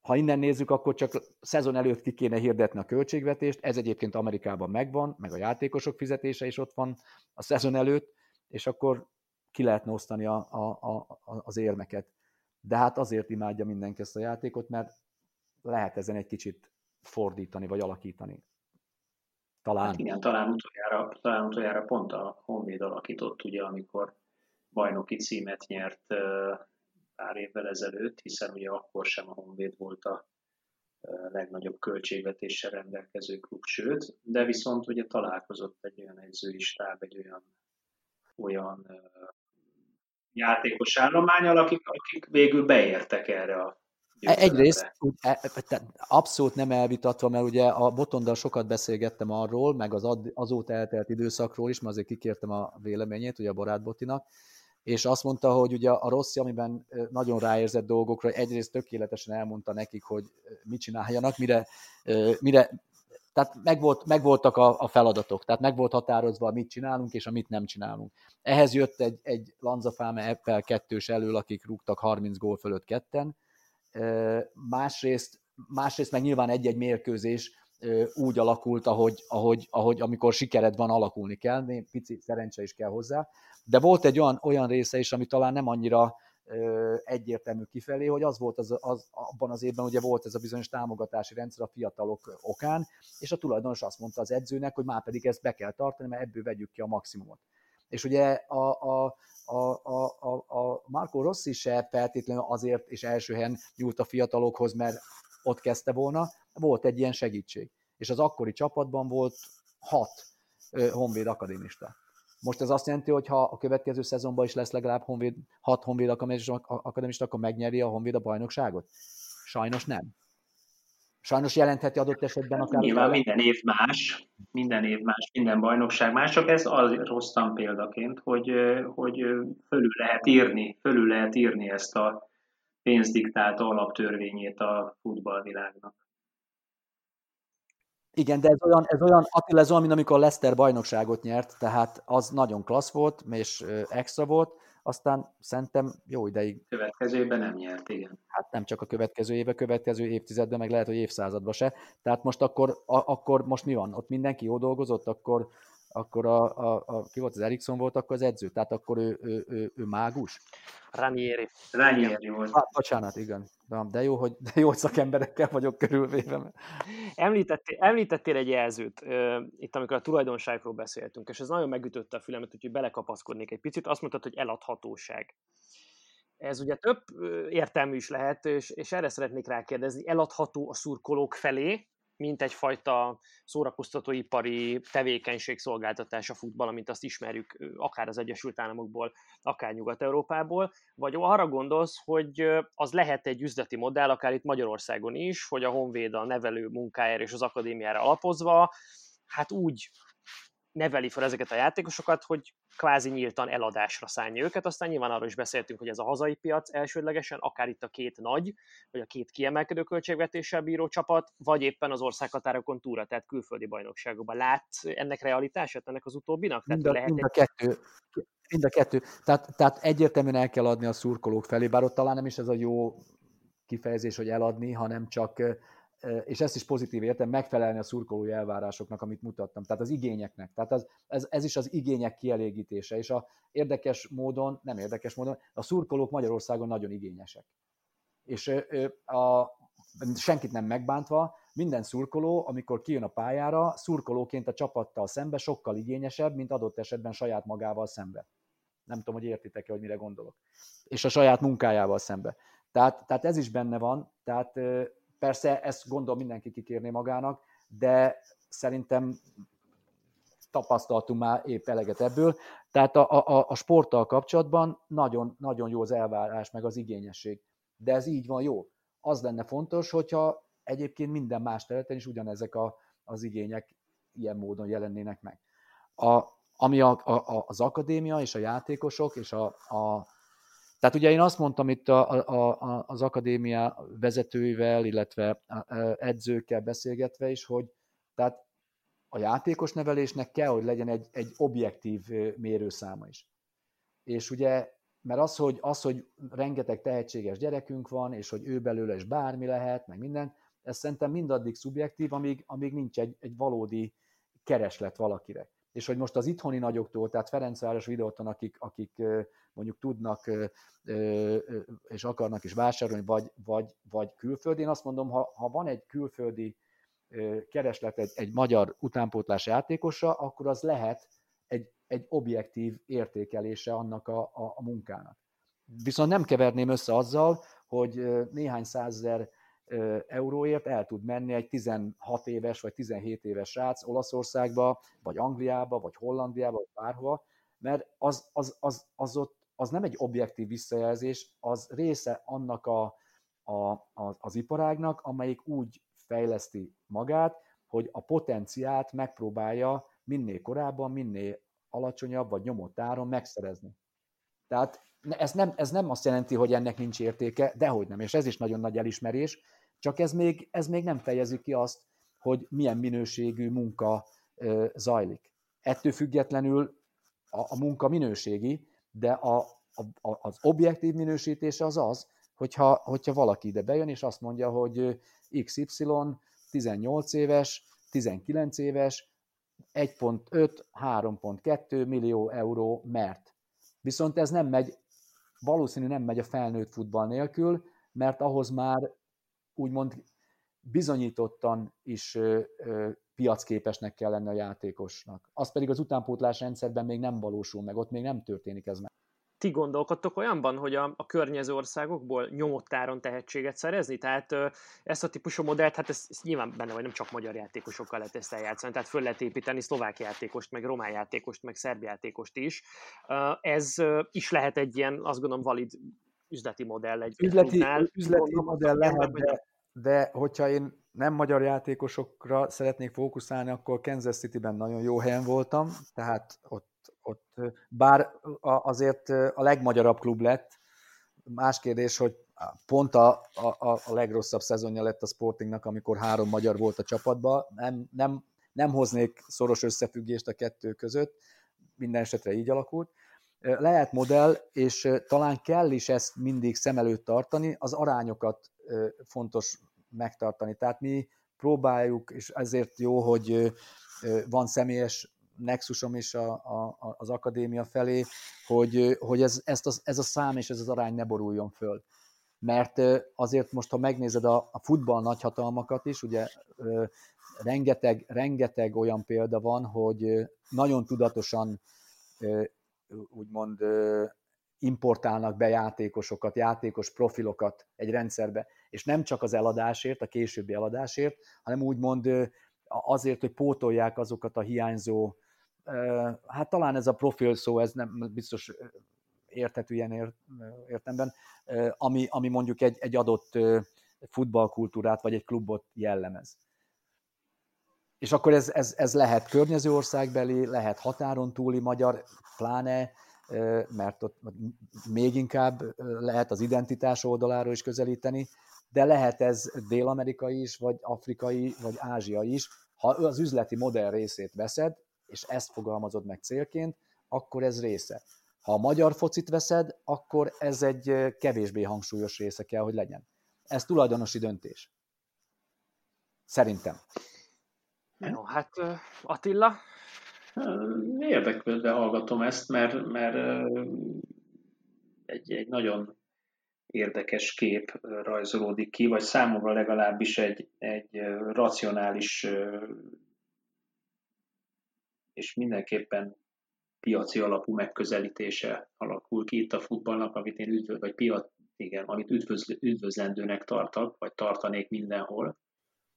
[SPEAKER 5] ha innen nézzük, akkor csak szezon előtt ki kéne hirdetni a költségvetést, ez egyébként Amerikában megvan, meg a játékosok fizetése is ott van a szezon előtt, és akkor ki lehetne osztani a, a, a, az érmeket. De hát azért imádja mindenki ezt a játékot, mert lehet ezen egy kicsit fordítani, vagy alakítani.
[SPEAKER 4] Talán. Hát igen, talán utoljára, talán utoljára pont a Honvéd alakított, ugye, amikor bajnoki címet nyert pár évvel ezelőtt, hiszen ugye akkor sem a Honvéd volt a legnagyobb költségvetéssel rendelkező klub, sőt, de viszont ugye találkozott egy olyan edzői stáb, egy olyan, olyan játékos állományal, akik, akik végül beértek erre a
[SPEAKER 5] e, Egyrészt e, abszolút nem elvitatva, mert ugye a Botondal sokat beszélgettem arról, meg az azóta eltelt időszakról is, mert azért kikértem a véleményét, ugye a barát Botinak, és azt mondta, hogy ugye a Rossi, amiben nagyon ráérzett dolgokra, egyrészt tökéletesen elmondta nekik, hogy mit csináljanak, mire, mire tehát megvolt, megvoltak a, a feladatok, tehát meg volt határozva, mit csinálunk és amit nem csinálunk. Ehhez jött egy, egy Lanzafáme Eppel kettős elől, akik rúgtak 30 gól fölött ketten. Másrészt, másrészt meg nyilván egy-egy mérkőzés úgy alakult, ahogy, ahogy, ahogy amikor sikered van, alakulni kell, pici szerencse is kell hozzá. De volt egy olyan, olyan része is, ami talán nem annyira egyértelmű kifelé, hogy az volt az, az, abban az évben, ugye volt ez a bizonyos támogatási rendszer a fiatalok okán, és a tulajdonos azt mondta az edzőnek, hogy már pedig ezt be kell tartani, mert ebből vegyük ki a maximumot. És ugye a, a, a, a, a, Marco Rossi se feltétlenül azért és első helyen nyúlt a fiatalokhoz, mert ott kezdte volna, volt egy ilyen segítség. És az akkori csapatban volt hat honvéd akadémista. Most ez azt jelenti, hogy ha a következő szezonban is lesz legalább honvéd, hat honvéd akadémista, akkor megnyeri a honvéd a bajnokságot? Sajnos nem. Sajnos jelentheti adott esetben akár...
[SPEAKER 4] Nyilván minden év más, minden év más, minden bajnokság más, csak ez az rosszan példaként, hogy, hogy fölül lehet írni, fölül lehet írni ezt a pénzdiktált alaptörvényét a futballvilágnak.
[SPEAKER 5] Igen, de ez olyan, ez olyan Attila, ez olyan, mint amikor Leicester bajnokságot nyert, tehát az nagyon klassz volt, és extra volt, aztán szerintem jó ideig.
[SPEAKER 4] Következő évben nem nyert, igen.
[SPEAKER 5] Hát nem csak a következő éve, következő évtizedben, meg lehet, hogy évszázadban se. Tehát most akkor, a, akkor most mi van? Ott mindenki jó dolgozott, akkor, akkor a, a, a, ki volt az Erikson volt akkor az edző, tehát akkor ő, ő, ő, ő mágus.
[SPEAKER 3] Ranieri.
[SPEAKER 4] Ranieri volt.
[SPEAKER 5] Ah, bocsánat, igen. De jó, hogy, de jó, hogy szakemberekkel vagyok körülvéve.
[SPEAKER 3] Említettél, említettél egy jelzőt, itt amikor a tulajdonságról beszéltünk, és ez nagyon megütötte a fülemet, úgyhogy belekapaszkodnék egy picit. Azt mondtad, hogy eladhatóság. Ez ugye több értelmű is lehet, és, és erre szeretnék rákérdezni. Eladható a szurkolók felé, mint egyfajta szórakoztatóipari tevékenység szolgáltatás a futball, amint azt ismerjük akár az Egyesült Államokból, akár Nyugat-Európából, vagy arra gondolsz, hogy az lehet egy üzleti modell, akár itt Magyarországon is, hogy a Honvéd a nevelő munkájára és az akadémiára alapozva, hát úgy neveli fel ezeket a játékosokat, hogy kvázi nyíltan eladásra szánja őket. Aztán nyilván arról is beszéltünk, hogy ez a hazai piac elsődlegesen, akár itt a két nagy, vagy a két kiemelkedő költségvetéssel bíró csapat, vagy éppen az országhatárokon túra, tehát külföldi bajnokságokban. Lát ennek realitását, ennek az utóbbinak?
[SPEAKER 5] Tehát mind, a, lehet mind a kettő. Mind a kettő. Tehát, tehát egyértelműen el kell adni a szurkolók felé, bár ott talán nem is ez a jó kifejezés, hogy eladni, hanem csak és ezt is pozitív értem, megfelelni a szurkolói elvárásoknak, amit mutattam, tehát az igényeknek. Tehát az, ez, ez is az igények kielégítése, és a érdekes módon, nem érdekes módon, a szurkolók Magyarországon nagyon igényesek. És a, senkit nem megbántva, minden szurkoló, amikor kijön a pályára, szurkolóként a csapattal szembe sokkal igényesebb, mint adott esetben saját magával szembe. Nem tudom, hogy értitek-e, hogy mire gondolok. És a saját munkájával szembe. Tehát, tehát ez is benne van, tehát Persze ezt gondol mindenki kikérni magának, de szerintem tapasztaltunk már épp eleget ebből. Tehát a, a, a sporttal kapcsolatban nagyon, nagyon jó az elvárás, meg az igényesség. De ez így van jó. Az lenne fontos, hogyha egyébként minden más területen is ugyanezek a, az igények ilyen módon jelennének meg. A, ami a, a, az akadémia és a játékosok és a, a, tehát ugye én azt mondtam itt a, a, a, az akadémia vezetőivel, illetve edzőkkel beszélgetve is, hogy tehát a játékos nevelésnek kell, hogy legyen egy, egy objektív mérőszáma is. És ugye, mert az hogy, az, hogy rengeteg tehetséges gyerekünk van, és hogy ő belőle is bármi lehet, meg minden, ez szerintem mindaddig szubjektív, amíg, amíg nincs egy, egy valódi kereslet valakire és hogy most az itthoni nagyoktól, tehát Ferencváros videóton, akik, akik mondjuk tudnak és akarnak is vásárolni, vagy, vagy, vagy külföldi, én azt mondom, ha, ha van egy külföldi kereslet egy, egy magyar utánpótlás játékosra, akkor az lehet egy, egy objektív értékelése annak a, a, a munkának. Viszont nem keverném össze azzal, hogy néhány százezer euróért el tud menni egy 16 éves vagy 17 éves srác Olaszországba, vagy Angliába, vagy Hollandiába, vagy bárhova, mert az, az, az, az, ott, az nem egy objektív visszajelzés, az része annak a, a, a, az iparágnak, amelyik úgy fejleszti magát, hogy a potenciát megpróbálja minél korábban, minél alacsonyabb vagy nyomott áron megszerezni. Tehát ez nem, ez nem azt jelenti, hogy ennek nincs értéke, dehogy nem, és ez is nagyon nagy elismerés, csak ez még, ez még nem fejezi ki azt, hogy milyen minőségű munka zajlik. Ettől függetlenül a, a munka minőségi, de a, a, az objektív minősítése az az, hogyha, hogyha valaki ide bejön, és azt mondja, hogy XY 18 éves, 19 éves, 1.5, 3.2 millió euró mert. Viszont ez nem megy, valószínű nem megy a felnőtt futball nélkül, mert ahhoz már úgymond bizonyítottan is piacképesnek kell lenni a játékosnak. Az pedig az utánpótlás rendszerben még nem valósul meg, ott még nem történik ez meg
[SPEAKER 3] ti gondolkodtok olyanban, hogy a, a környező országokból nyomott áron tehetséget szerezni? Tehát ö, ezt a típusú modellt, hát ez, ez nyilván benne vagy, nem csak magyar játékosokkal lehet ezt eljátszani, tehát föl lehet építeni szlovák játékost, meg román játékost, meg szerb játékost is. Ö, ez ö, is lehet egy ilyen, azt gondolom, valid üzleti modell egy
[SPEAKER 5] Üzleti, üzleti modell lehet, de, de hogyha én nem magyar játékosokra szeretnék fókuszálni, akkor Kansas City-ben nagyon jó helyen voltam, tehát ott ott, bár azért a legmagyarabb klub lett, más kérdés, hogy pont a, a, a legrosszabb szezonja lett a Sportingnak, amikor három magyar volt a csapatban. Nem, nem, nem hoznék szoros összefüggést a kettő között, minden esetre így alakult. Lehet modell, és talán kell is ezt mindig szem előtt tartani, az arányokat fontos megtartani. Tehát mi próbáljuk, és ezért jó, hogy van személyes nexusom is a, a, az akadémia felé, hogy, hogy ez, ezt az, ez a szám és ez az arány ne boruljon föl. Mert azért most, ha megnézed a, a futball nagyhatalmakat is, ugye rengeteg, rengeteg olyan példa van, hogy nagyon tudatosan úgymond importálnak be játékosokat, játékos profilokat egy rendszerbe, és nem csak az eladásért, a későbbi eladásért, hanem úgymond azért, hogy pótolják azokat a hiányzó hát talán ez a profil szó, ez nem biztos érthető ilyen értemben, ami, ami mondjuk egy, egy adott futballkultúrát vagy egy klubot jellemez. És akkor ez, ez, ez lehet környező országbeli, lehet határon túli magyar, pláne, mert ott még inkább lehet az identitás oldaláról is közelíteni, de lehet ez dél-amerikai is, vagy afrikai, vagy ázsiai is. Ha az üzleti modell részét veszed, és ezt fogalmazod meg célként, akkor ez része. Ha a magyar focit veszed, akkor ez egy kevésbé hangsúlyos része kell, hogy legyen. Ez tulajdonosi döntés. Szerintem.
[SPEAKER 3] Jó, hát Attila?
[SPEAKER 4] Érdeklődve hallgatom ezt, mert, mert egy, egy nagyon érdekes kép rajzolódik ki, vagy számomra legalábbis egy, egy racionális és mindenképpen piaci alapú megközelítése alakul ki itt a futballnak, amit én üdvöz, vagy piac, igen, amit üdvözl, üdvözlendőnek tartak, vagy tartanék mindenhol.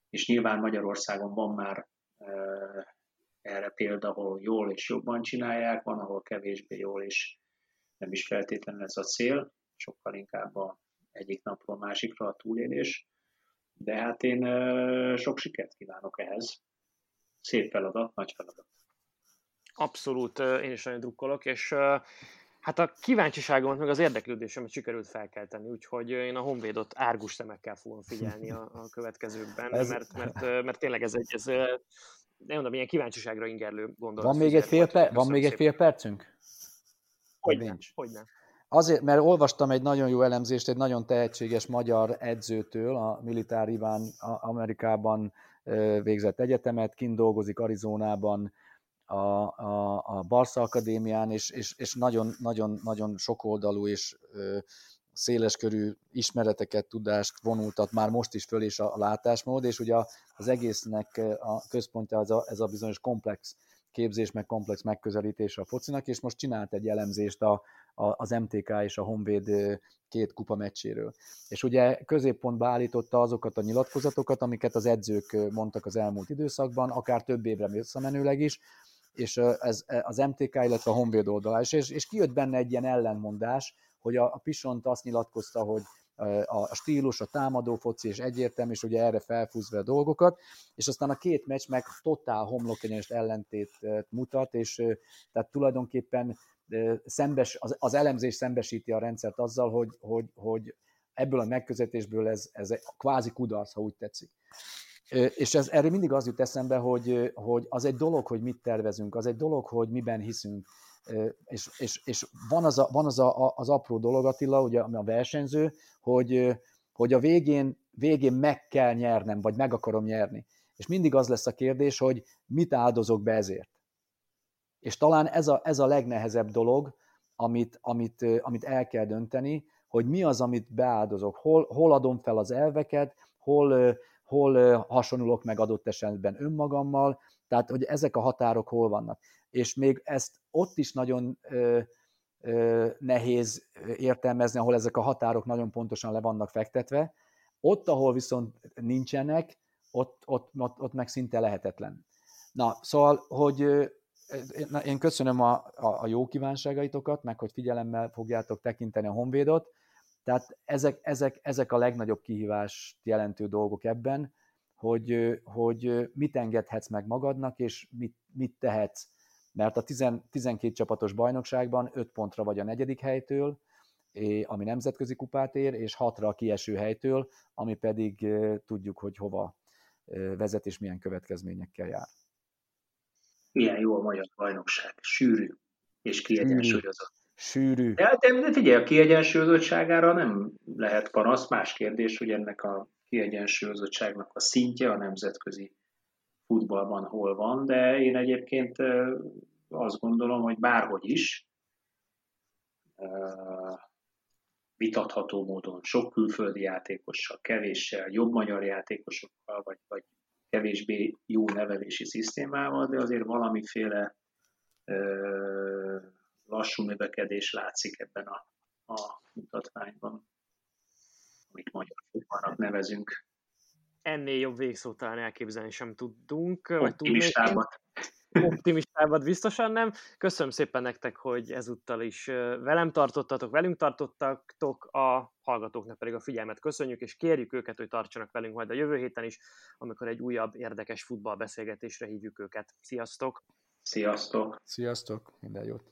[SPEAKER 4] És nyilván Magyarországon van már e, erre példa, ahol jól és jobban csinálják, van, ahol kevésbé jól, és nem is feltétlenül ez a cél, sokkal inkább a egyik napról másikra a túlélés. De hát én sok sikert kívánok ehhez. Szép feladat, nagy feladat.
[SPEAKER 3] Abszolút, én is nagyon drukkolok, és hát a kíváncsiságomat, meg az érdeklődésemet sikerült felkelteni, úgyhogy én a Honvédot árgus szemekkel fogom figyelni a, a következőkben, ez... mert, mert, mert tényleg ez egy, ez, nem mondom, ilyen kíváncsiságra ingerlő gondolat.
[SPEAKER 5] Van még egy fél, per- van még egy fél percünk?
[SPEAKER 3] Hogy nincs. Hogyne.
[SPEAKER 5] Azért, mert olvastam egy nagyon jó elemzést egy nagyon tehetséges magyar edzőtől, a Militár Iván Amerikában végzett egyetemet, kint dolgozik Arizonában, a, a, a Barca Akadémián, és, és, és nagyon, nagyon, nagyon sokoldalú és ö, széleskörű ismereteket, tudást vonultat már most is föl, és a, a látásmód, és ugye az egésznek a központja az a, ez a bizonyos komplex képzés, meg komplex megközelítés a focinak, és most csinált egy elemzést a, a, az MTK és a Honvéd két kupa meccséről. És ugye középpontba állította azokat a nyilatkozatokat, amiket az edzők mondtak az elmúlt időszakban, akár több évre visszamenőleg is, és ez, e, az MTK, illetve a Honvéd oldalá. És, és kijött benne egy ilyen ellenmondás, hogy a, a Pisont azt nyilatkozta, hogy a stílus, a támadó foci, és egyértelmű, és ugye erre felfúzva a dolgokat, és aztán a két meccs meg totál homlokegyenes ellentét mutat, és tehát tulajdonképpen szembes, az, az elemzés szembesíti a rendszert azzal, hogy, hogy, hogy ebből a megközelítésből ez, ez egy kvázi kudarc, ha úgy tetszik. És ez, erről mindig az jut eszembe, hogy, hogy az egy dolog, hogy mit tervezünk, az egy dolog, hogy miben hiszünk, és, és, és van, az, a, van az, a, az apró dolog, Attila, ugye, ami a versenyző, hogy, hogy a végén, végén meg kell nyernem, vagy meg akarom nyerni. És mindig az lesz a kérdés, hogy mit áldozok be ezért. És talán ez a, ez a legnehezebb dolog, amit, amit, amit el kell dönteni, hogy mi az, amit beáldozok, hol, hol adom fel az elveket, hol, hol hasonlulok meg adott esetben önmagammal, tehát hogy ezek a határok hol vannak. És még ezt ott is nagyon ö, ö, nehéz értelmezni, ahol ezek a határok nagyon pontosan le vannak fektetve, ott, ahol viszont nincsenek, ott, ott, ott, ott meg szinte lehetetlen. Na, szóval, hogy én köszönöm a, a, a jó kívánságaitokat, meg hogy figyelemmel fogjátok tekinteni a Honvédot, tehát ezek, ezek, ezek a legnagyobb kihívást jelentő dolgok ebben, hogy, hogy mit engedhetsz meg magadnak, és mit, mit tehetsz. Mert a 10, 12 csapatos bajnokságban 5 pontra vagy a negyedik helytől, ami nemzetközi kupát ér, és 6-ra a kieső helytől, ami pedig tudjuk, hogy hova vezet és milyen következményekkel jár.
[SPEAKER 4] Milyen jó a magyar bajnokság, sűrű és kiegyensúlyozott.
[SPEAKER 5] Sűrű.
[SPEAKER 4] De, de, de figyelj, a kiegyensúlyozottságára nem lehet panasz. Más kérdés, hogy ennek a kiegyensúlyozottságnak a szintje a nemzetközi futballban hol van, de én egyébként azt gondolom, hogy bárhogy is, vitatható módon sok külföldi játékossal, kevéssel, jobb magyar játékosokkal, vagy, vagy kevésbé jó nevelési szisztémával, de azért valamiféle ö, lassú növekedés látszik ebben a, a mutatványban, amit magyar futballnak nevezünk.
[SPEAKER 3] Ennél jobb végszót talán elképzelni sem tudunk.
[SPEAKER 4] Optimistábbat.
[SPEAKER 3] Optimistábbat biztosan nem. Köszönöm szépen nektek, hogy ezúttal is velem tartottatok, velünk tartottatok, a hallgatóknak pedig a figyelmet köszönjük, és kérjük őket, hogy tartsanak velünk majd a jövő héten is, amikor egy újabb érdekes futballbeszélgetésre hívjuk őket. Sziasztok!
[SPEAKER 4] Sziasztok!
[SPEAKER 5] Sziasztok! Minden jót!